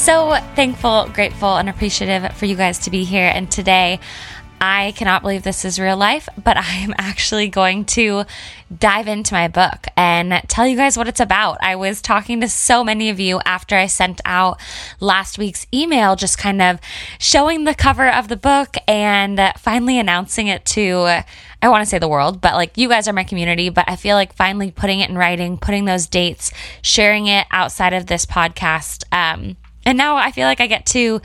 so thankful, grateful, and appreciative for you guys to be here. And today, I cannot believe this is real life, but I am actually going to dive into my book and tell you guys what it's about. I was talking to so many of you after I sent out last week's email, just kind of showing the cover of the book and finally announcing it to. I want to say the world, but like you guys are my community. But I feel like finally putting it in writing, putting those dates, sharing it outside of this podcast. Um, and now I feel like I get to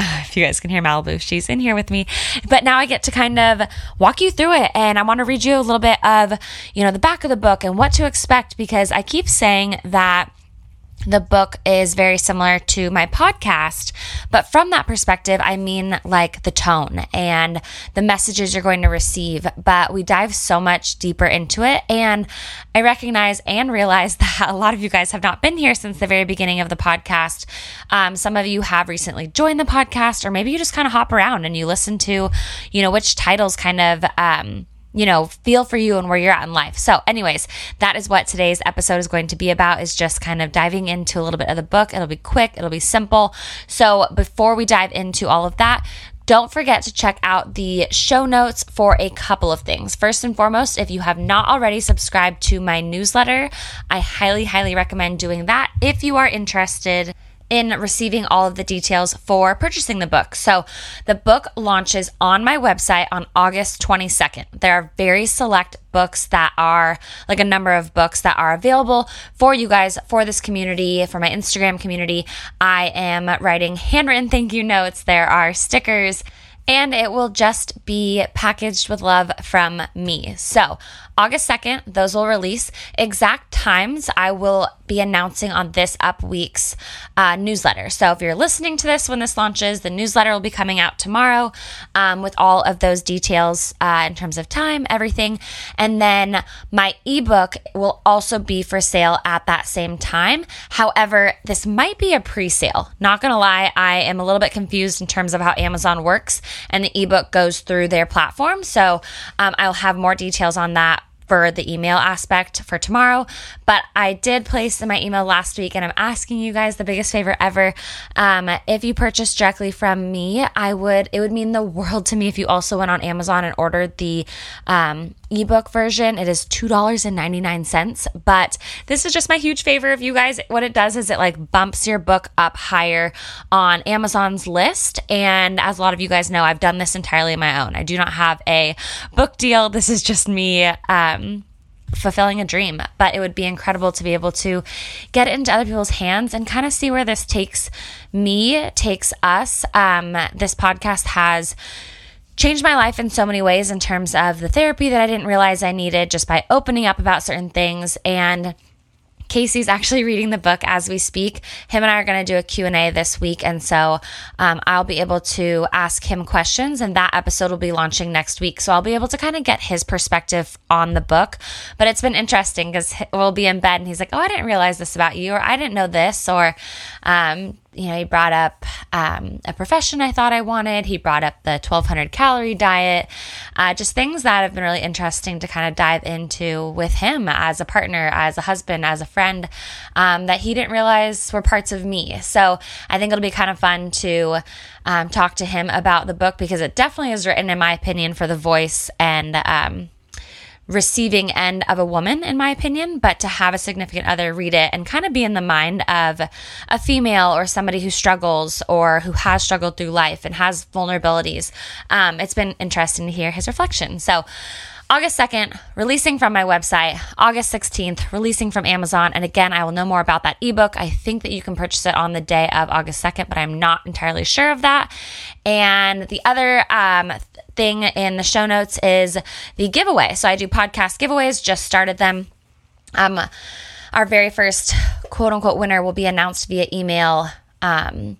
if you guys can hear Malibu, she's in here with me. But now I get to kind of walk you through it. And I want to read you a little bit of, you know, the back of the book and what to expect because I keep saying that the book is very similar to my podcast. But from that perspective, I mean like the tone and the messages you're going to receive. But we dive so much deeper into it. And I recognize and realize that a lot of you guys have not been here since the very beginning of the podcast. Um, some of you have recently joined the podcast, or maybe you just kind of hop around and you listen to, you know, which titles kind of, um, you know, feel for you and where you're at in life. So, anyways, that is what today's episode is going to be about is just kind of diving into a little bit of the book. It'll be quick, it'll be simple. So, before we dive into all of that, don't forget to check out the show notes for a couple of things. First and foremost, if you have not already subscribed to my newsletter, I highly, highly recommend doing that if you are interested in receiving all of the details for purchasing the book. So, the book launches on my website on August 22nd. There are very select books that are like a number of books that are available for you guys for this community, for my Instagram community. I am writing handwritten thank you notes, there are stickers and it will just be packaged with love from me. So, August 2nd, those will release. Exact times I will be announcing on this up week's uh, newsletter. So if you're listening to this when this launches, the newsletter will be coming out tomorrow um, with all of those details uh, in terms of time, everything. And then my ebook will also be for sale at that same time. However, this might be a pre sale. Not gonna lie, I am a little bit confused in terms of how Amazon works and the ebook goes through their platform. So um, I'll have more details on that for the email aspect for tomorrow. But I did place in my email last week, and I'm asking you guys the biggest favor ever. Um, if you purchase directly from me, I would it would mean the world to me if you also went on Amazon and ordered the um, ebook version. It is $2.99. But this is just my huge favor of you guys. What it does is it like bumps your book up higher on Amazon's list. And as a lot of you guys know, I've done this entirely on my own. I do not have a book deal. This is just me. Um, fulfilling a dream, but it would be incredible to be able to get it into other people's hands and kind of see where this takes me, takes us. Um, this podcast has changed my life in so many ways in terms of the therapy that I didn't realize I needed just by opening up about certain things and Casey's actually reading the book as we speak. Him and I are going to do a Q&A this week. And so um, I'll be able to ask him questions and that episode will be launching next week. So I'll be able to kind of get his perspective on the book. But it's been interesting because we'll be in bed and he's like, oh, I didn't realize this about you or I didn't know this or um, you know, he brought up um, a profession I thought I wanted. He brought up the 1200 calorie diet, uh, just things that have been really interesting to kind of dive into with him as a partner, as a husband, as a friend um, that he didn't realize were parts of me. So I think it'll be kind of fun to um, talk to him about the book because it definitely is written, in my opinion, for the voice and um, receiving end of a woman, in my opinion, but to have a significant other read it and kind of be in the mind of a female or somebody who struggles or who has struggled through life and has vulnerabilities. Um, it's been interesting to hear his reflection. So, August 2nd, releasing from my website. August 16th, releasing from Amazon. And again, I will know more about that ebook. I think that you can purchase it on the day of August 2nd, but I'm not entirely sure of that. And the other um, thing in the show notes is the giveaway. So I do podcast giveaways, just started them. Um, our very first quote unquote winner will be announced via email. Um,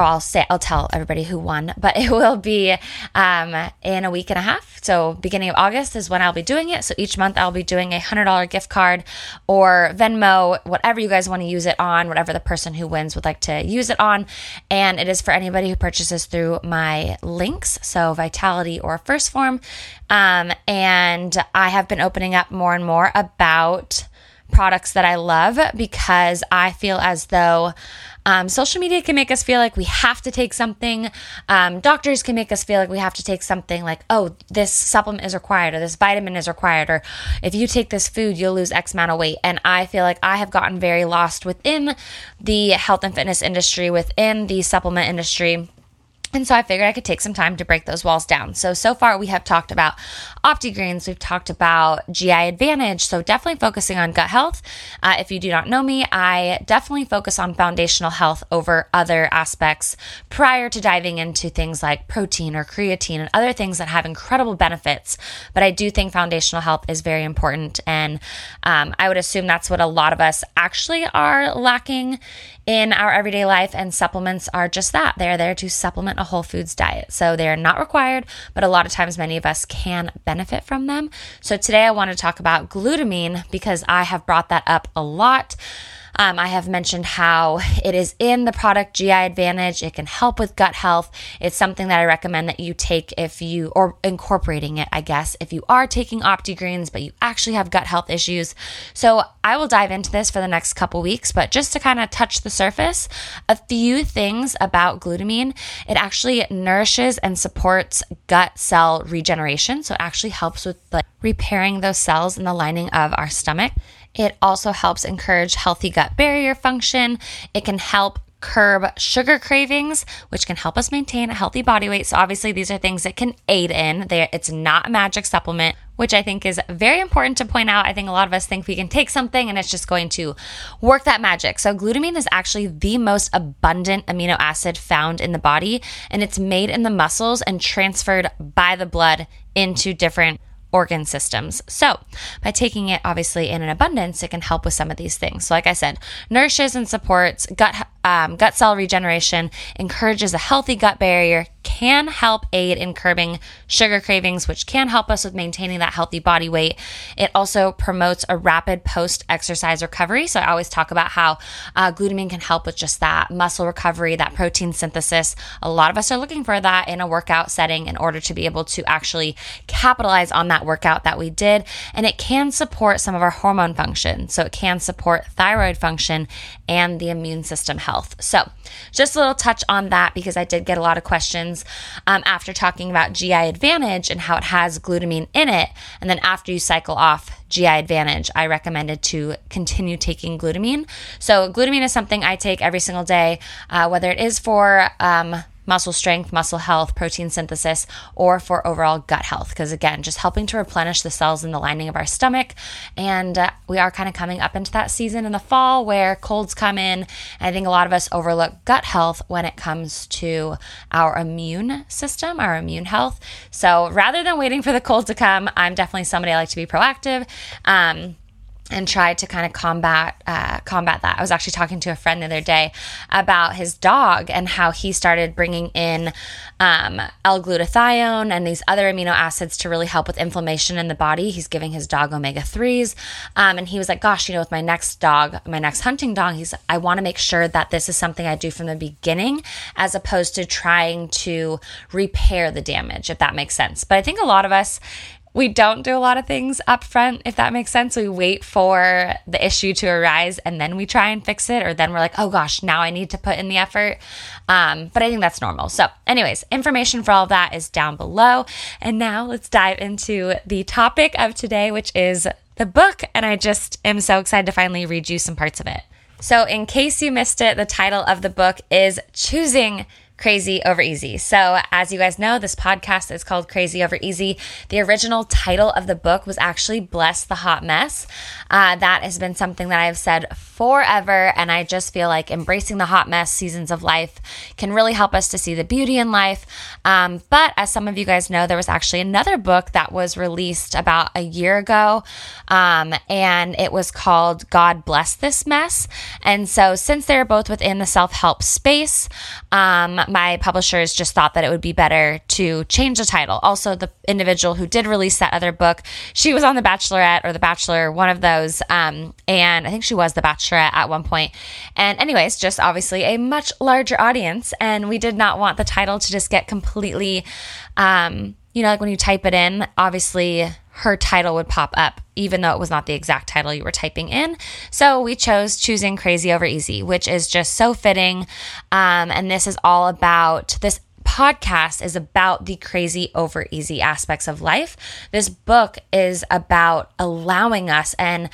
or I'll say I'll tell everybody who won, but it will be um, in a week and a half. So beginning of August is when I'll be doing it. So each month I'll be doing a hundred dollar gift card or Venmo, whatever you guys want to use it on, whatever the person who wins would like to use it on, and it is for anybody who purchases through my links, so Vitality or 1st Phorm. um, and I have been opening up more and more about products that I love because I feel as though um, social media can make us feel like we have to take something. Um, doctors can make us feel like we have to take something like, oh, this supplement is required or this vitamin is required, or if you take this food, you'll lose X amount of weight. And I feel like I have gotten very lost within the health and fitness industry, within the supplement industry and so I figured I could take some time to break those walls down. So, so far we have talked about OptiGreens, we've talked about GI Advantage. So, definitely focusing on gut health. Uh, if you do not know me, I definitely focus on foundational health over other aspects prior to diving into things like protein or creatine and other things that have incredible benefits. But I do think foundational health is very important. And um, I would assume that's what a lot of us actually are lacking in our everyday life, and supplements are just that. They're there to supplement a whole foods diet. So they are not required, but a lot of times many of us can benefit from them. So today I want to talk about glutamine because I have brought that up a lot. Um, I have mentioned how it is in the product GI Advantage. It can help with gut health. It's something that I recommend that you take if you, or incorporating it, I guess, if you are taking OptiGreens, but you actually have gut health issues. So I will dive into this for the next couple weeks, but just to kind of touch the surface, a few things about glutamine. It actually nourishes and supports gut cell regeneration. So it actually helps with like repairing those cells in the lining of our stomach. It also helps encourage healthy gut barrier function. It can help curb sugar cravings, which can help us maintain a healthy body weight. So obviously these are things that can aid in. There it's not a magic supplement, which I think is very important to point out. I think a lot of us think we can take something and it's just going to work that magic. So glutamine is actually the most abundant amino acid found in the body and it's made in the muscles and transferred by the blood into different organ systems. So, by taking it obviously in an abundance, it can help with some of these things. So, like I said, nourishes and supports gut um, gut cell regeneration, encourages a healthy gut barrier, can help aid in curbing sugar cravings, which can help us with maintaining that healthy body weight. It also promotes a rapid post exercise recovery. So I always talk about how uh, glutamine can help with just that muscle recovery, that protein synthesis. A lot of us are looking for that in a workout setting in order to be able to actually capitalize on that workout that we did. And it can support some of our hormone function. So it can support thyroid function and the immune system health. So just a little touch on that because I did get a lot of questions um, after talking about GI Advantage and how it has glutamine in it. And then after you cycle off GI Advantage, I recommended to continue taking glutamine. So, glutamine is something I take every single day, uh, whether it is for um, muscle strength, muscle health, protein synthesis, or for overall gut health. Because again, just helping to replenish the cells in the lining of our stomach. And uh, we are kind of coming up into that season in the fall where colds come in. I think a lot of us overlook gut health when it comes to our immune system, our immune health. So rather than waiting for the cold to come, I'm definitely somebody I like to be proactive. Um, and tried to kind of combat uh, combat that. I was actually talking to a friend the other day about his dog and how he started bringing in um, L-glutathione and these other amino acids to really help with inflammation in the body. He's giving his dog omega threes, um, and he was like, "Gosh, you know, with my next dog, my next hunting dog, he's I want to make sure that this is something I do from the beginning, as opposed to trying to repair the damage, if that makes sense." But I think a lot of us we don't do a lot of things up front, if that makes sense. We wait for the issue to arise and then we try and fix it, or then we're like, oh gosh, now I need to put in the effort. Um, but I think that's normal. So, anyways, information for all that is down below. And now let's dive into the topic of today, which is the book. And I just am so excited to finally read you some parts of it. So, in case you missed it, the title of the book is Choosing Crazy Over Easy. So, as you guys know, this podcast is called Crazy Over Easy. The original title of the book was actually Bless the Hot Mess. Uh, that has been something that I've said forever, and I just feel like embracing the hot mess seasons of life can really help us to see the beauty in life. Um, but as some of you guys know, there was actually another book that was released about a year ago, um, and it was called God Bless This Mess. And so, since they're both within the self help space, um, my publishers just thought that it would be better to change the title. Also, the individual who did release that other book, she was on The Bachelorette or The Bachelor, one of those. Um, and I think she was The Bachelorette at one point. And, anyways, just obviously a much larger audience. And we did not want the title to just get completely, um, you know, like when you type it in, obviously her title would pop up, even though it was not the exact title you were typing in. So we chose Choosing Crazy Over Easy, which is just so fitting. Um, and this is all about this podcast is about the crazy over easy aspects of life. This book is about allowing us and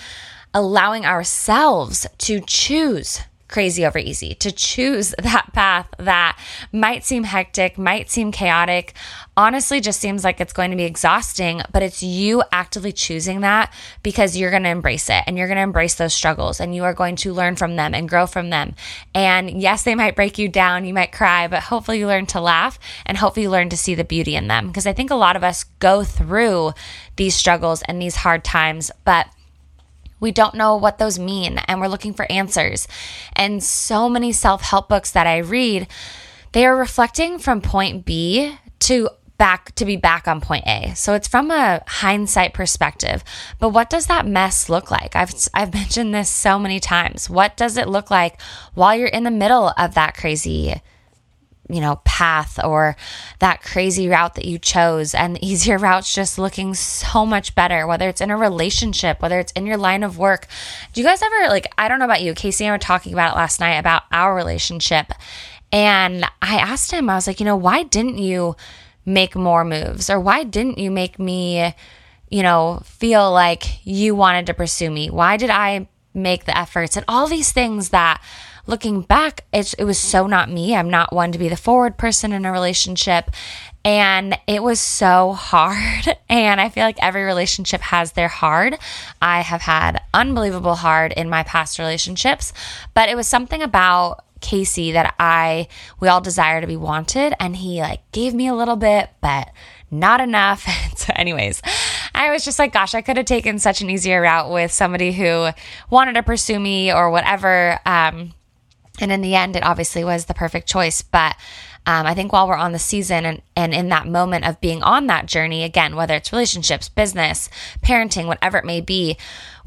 allowing ourselves to choose crazy over easy, to choose that path that might seem hectic, might seem chaotic, honestly just seems like it's going to be exhausting, but it's you actively choosing that because you're going to embrace it and you're going to embrace those struggles and you are going to learn from them and grow from them. And yes, they might break you down, you might cry, but hopefully you learn to laugh and hopefully you learn to see the beauty in them because I think a lot of us go through these struggles and these hard times, but we don't know what those mean and we're looking for answers. And so many self help books that I read, they are reflecting from point B to back to be back on point A. So it's from a hindsight perspective. But what does that mess look like? I've I've mentioned this so many times. What does it look like while you're in the middle of that crazy you know, path or that crazy route that you chose. And the easier route's just looking so much better, whether it's in a relationship, whether it's in your line of work. Do you guys ever, like, I don't know about you, Casey and I were talking about it last night about our relationship. And I asked him, I was like, you know, why didn't you make more moves? Or why didn't you make me, you know, feel like you wanted to pursue me? Why did I make the efforts? And all these things that looking back, it, it was so not me. I'm not one to be the forward person in a relationship. And it was so hard. And I feel like every relationship has their hard. I have had unbelievable hard in my past relationships, but it was something about Casey that I, we all desire to be wanted. And he like gave me a little bit, but not enough. so, anyways, I was just like, gosh, I could have taken such an easier route with somebody who wanted to pursue me or whatever. Um, and in the end, it obviously was the perfect choice. But um, I think while we're on the season and, and in that moment of being on that journey, again, whether it's relationships, business, parenting, whatever it may be,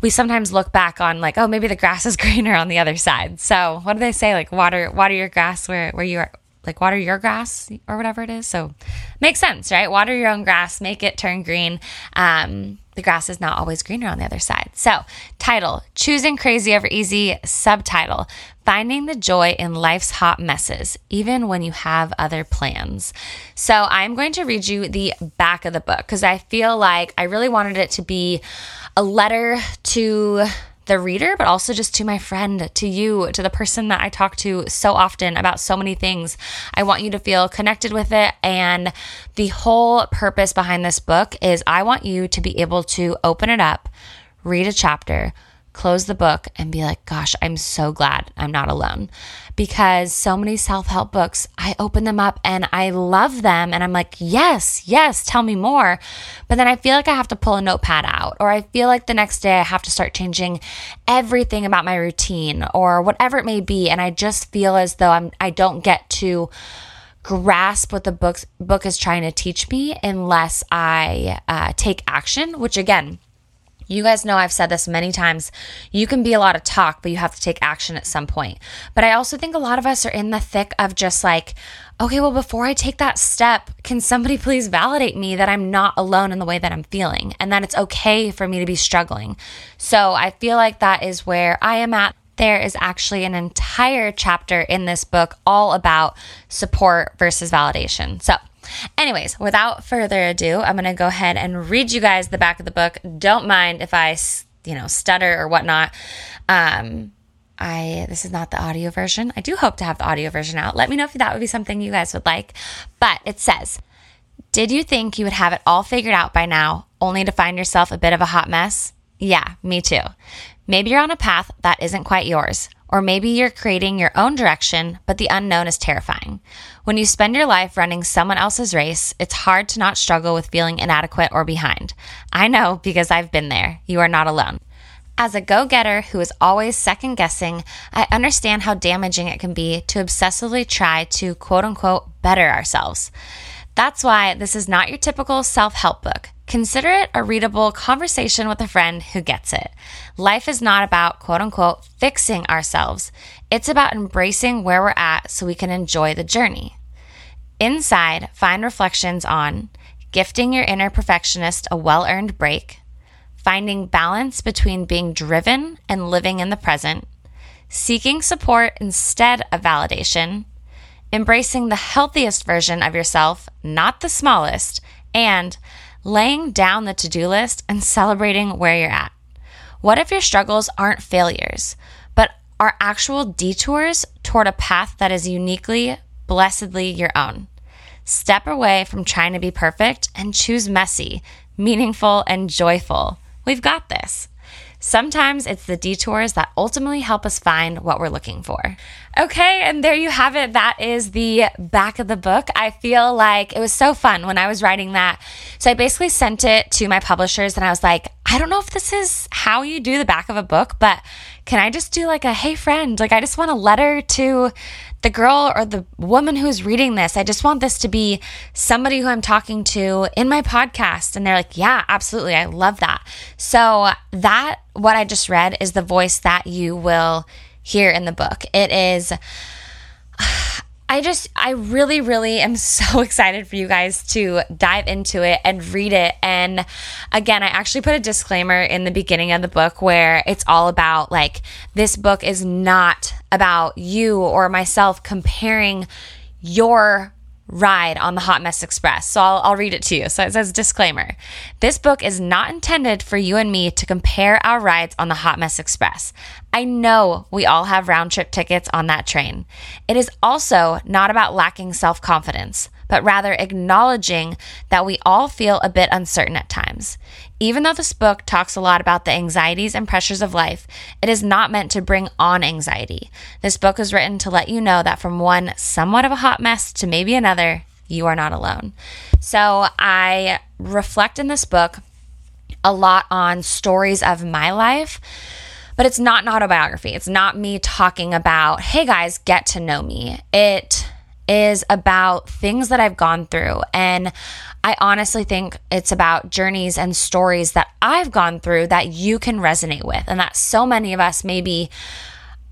we sometimes look back on like, oh, maybe the grass is greener on the other side. So what do they say? Like water, water your grass where, where you are, like water your grass or whatever it is. So makes sense, right? Water your own grass, make it turn green. Um, the grass is not always greener on the other side. So, title Choosing Crazy Over Easy, subtitle Finding the Joy in Life's Hot Messes, even when you have other plans. So, I'm going to read you the back of the book because I feel like I really wanted it to be a letter to the reader, but also just to my friend, to you, to the person that I talk to so often about so many things. I want you to feel connected with it. And the whole purpose behind this book is I want you to be able to open it up, read a chapter, close the book and be like, gosh, I'm so glad I'm not alone. Because so many self help books, I open them up and I love them. And I'm like, yes, yes, tell me more. But then I feel like I have to pull a notepad out, or I feel like the next day I have to start changing everything about my routine or whatever it may be. And I just feel as though I'm, I don't get to grasp what the book, book is trying to teach me unless I uh, take action, which again, You guys know I've said this many times. You can be a lot of talk, but you have to take action at some point. But I also think a lot of us are in the thick of just like, okay, well, before I take that step, can somebody please validate me that I'm not alone in the way that I'm feeling and that it's okay for me to be struggling? So I feel like that is where I am at. There is actually an entire chapter in this book all about support versus validation. So Anyways, without further ado, I'm going to go ahead and read you guys the back of the book. Don't mind if I, you know, stutter or whatnot. Um, I this is not the audio version. I do hope to have the audio version out. Let me know if that would be something you guys would like. But it says, "Did you think you would have it all figured out by now, only to find yourself a bit of a hot mess?" Yeah, me too. Maybe you're on a path that isn't quite yours. Or maybe you're creating your own direction, but the unknown is terrifying. When you spend your life running someone else's race, it's hard to not struggle with feeling inadequate or behind. I know because I've been there. You are not alone. As a go getter who is always second guessing, I understand how damaging it can be to obsessively try to quote unquote better ourselves. That's why this is not your typical self help book. Consider it a readable conversation with a friend who gets it. Life is not about quote unquote fixing ourselves, it's about embracing where we're at so we can enjoy the journey. Inside, find reflections on gifting your inner perfectionist a well earned break, finding balance between being driven and living in the present, seeking support instead of validation, embracing the healthiest version of yourself, not the smallest, and laying down the to do list and celebrating where you're at. What if your struggles aren't failures, but are actual detours toward a path that is uniquely, blessedly your own? Step away from trying to be perfect and choose messy, meaningful, and joyful. We've got this. Sometimes it's the detours that ultimately help us find what we're looking for. Okay, and there you have it. That is the back of the book. I feel like it was so fun when I was writing that. So I basically sent it to my publishers and I was like, I don't know if this is how you do the back of a book, but can I just do like a hey friend? Like, I just want a letter to the girl or the woman who's reading this. I just want this to be somebody who I'm talking to in my podcast. And they're like, yeah, absolutely. I love that. So, that, what I just read, is the voice that you will hear in the book. It is. I just, I really, really am so excited for you guys to dive into it and read it. And again, I actually put a disclaimer in the beginning of the book where it's all about like, this book is not about you or myself comparing your ride on the Hot Mess Express. So I'll, I'll, read it to you. So it says disclaimer This book is not intended for you and me to compare our rides on the Hot Mess Express. I know we all have round trip tickets on that train. It is also not about lacking self confidence but rather acknowledging that we all feel a bit uncertain at times. Even though this book talks a lot about the anxieties and pressures of life, it is not meant to bring on anxiety. This book is written to let you know that from one somewhat of a hot mess to maybe another, you are not alone. So I reflect in this book a lot on stories of my life but it's not an autobiography. It's not me talking about, hey guys, get to know me. It is about things that I've gone through. And I honestly think it's about journeys and stories that I've gone through that you can resonate with, and that so many of us maybe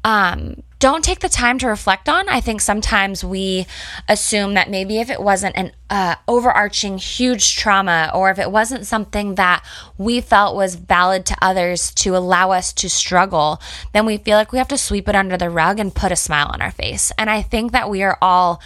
um, don't take the time to reflect on. I think sometimes we assume that maybe if it wasn't an uh, overarching huge trauma or if it wasn't something that we felt was valid to others to allow us to struggle, then we feel like we have to sweep it under the rug and put a smile on our face. And I think that we are all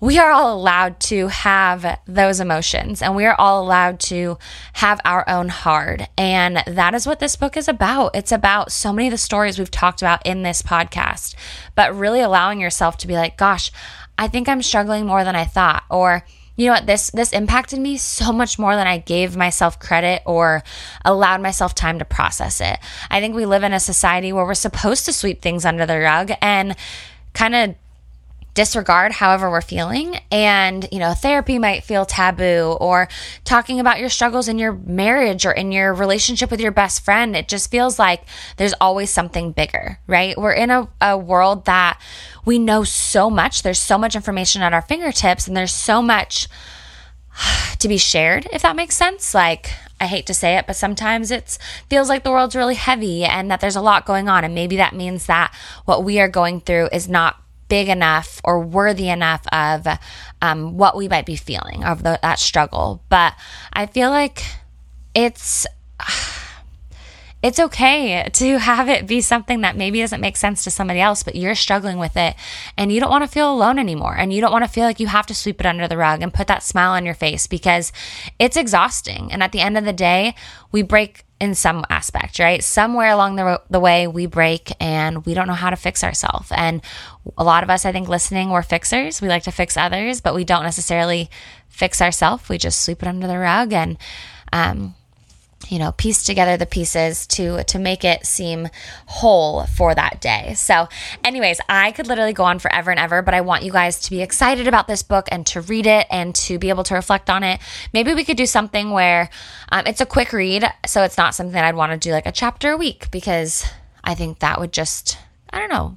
we are all allowed to have those emotions and we are all allowed to have our own hard. And that is what this book is about. It's about so many of the stories we've talked about in this podcast, but really allowing yourself to be like, gosh, I think I'm struggling more than I thought. Or, you know what, this this impacted me so much more than I gave myself credit or allowed myself time to process it. I think we live in a society where we're supposed to sweep things under the rug and kind of disregard however we're feeling. And, you know, therapy might feel taboo or talking about your struggles in your marriage or in your relationship with your best friend. It just feels like there's always something bigger, right? We're in a, a world that we know so much. There's so much information at our fingertips and there's so much to be shared, if that makes sense. Like, I hate to say it, but sometimes it feels like the world's really heavy and that there's a lot going on. And maybe that means that what we are going through is not big enough or worthy enough of um, what we might be feeling of the, that struggle. But I feel like it's it's okay to have it be something that maybe doesn't make sense to somebody else, but you're struggling with it and you don't want to feel alone anymore. And you don't want to feel like you have to sweep it under the rug and put that smile on your face because it's exhausting. And at the end of the day, we break in some aspect, right? Somewhere along the, the way, we break and we don't know how to fix ourselves. And a lot of us, I think, listening, we're fixers. We like to fix others, but we don't necessarily fix ourselves. We just sweep it under the rug and, um, you know piece together the pieces to to make it seem whole for that day. So anyways i could literally go on forever and ever but i want you guys to be excited about this book and to read it and to be able to reflect on it. Maybe we could do something where um, it's a quick read so it's not something i'd want to do like a chapter a week because i think that would just i don't know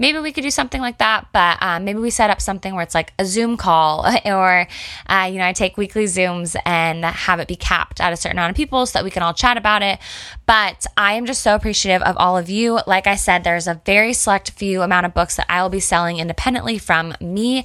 maybe we could do something like that. But um, maybe we set up something where it's like a Zoom call, or uh, you know, I take weekly Zooms and have it be capped at a certain amount of people so that we can all chat about it. But I am just so appreciative of all of you. Like I said, there's a very select few amount of books that I will be selling independently from me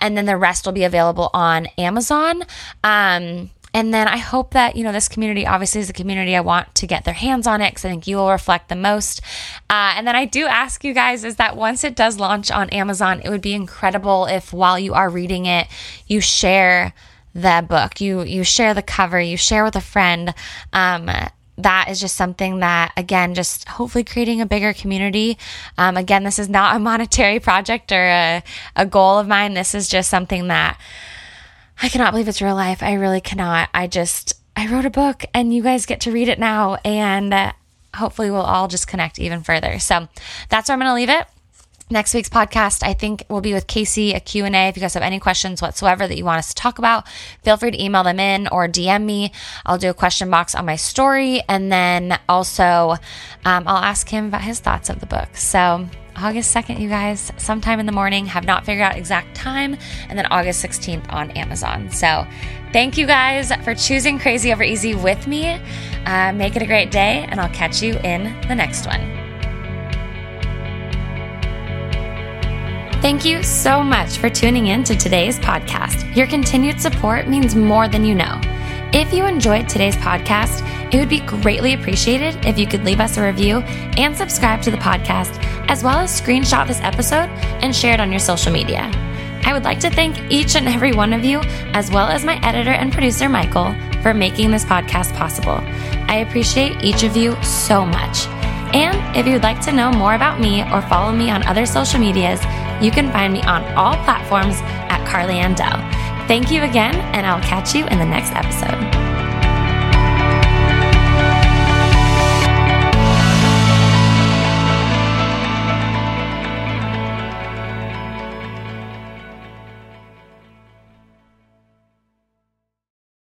and then the rest will be available on Amazon. Um, and then I hope that, you know, this community obviously is a community I want to get their hands on it because I think you will reflect the most. Uh, and then I do ask you guys is that once it does launch on Amazon, it would be incredible if while you are reading it, you share the book, you you share the cover, you share with a friend. Um, that is just something that again just hopefully creating a bigger community um, again this is not a monetary project or a, a goal of mine this is just something that I cannot believe it's real life. I really cannot. I just, I wrote a book and you guys get to read it now. And uh, hopefully we'll all just connect even further. So that's where I'm going to leave it. Next week's podcast, I think, will be with Casey, a Q&A. If you guys have any questions whatsoever that you want us to talk about, feel free to email them in or DM me. I'll do a question box on my story. And then also, um, I'll ask him about his thoughts of the book. So August 2nd, you guys, sometime in the morning. Have not figured out exact time. And then August 16th on Amazon. So thank you guys for choosing Crazy Over Easy with me. Uh, make it a great day, and I'll catch you in the next one. Thank you so much for tuning in to today's podcast. Your continued support means more than you know. If you enjoyed today's podcast, it would be greatly appreciated if you could leave us a review and subscribe to the podcast, as well as screenshot this episode and share it on your social media. I would like to thank each and every one of you, as well as my editor and producer, Michael, for making this podcast possible. I appreciate each of you so much. And if you'd like to know more about me or follow me on other social medias, you can find me on all platforms at Carly Andell. Thank you again, and I'll catch you in the next episode.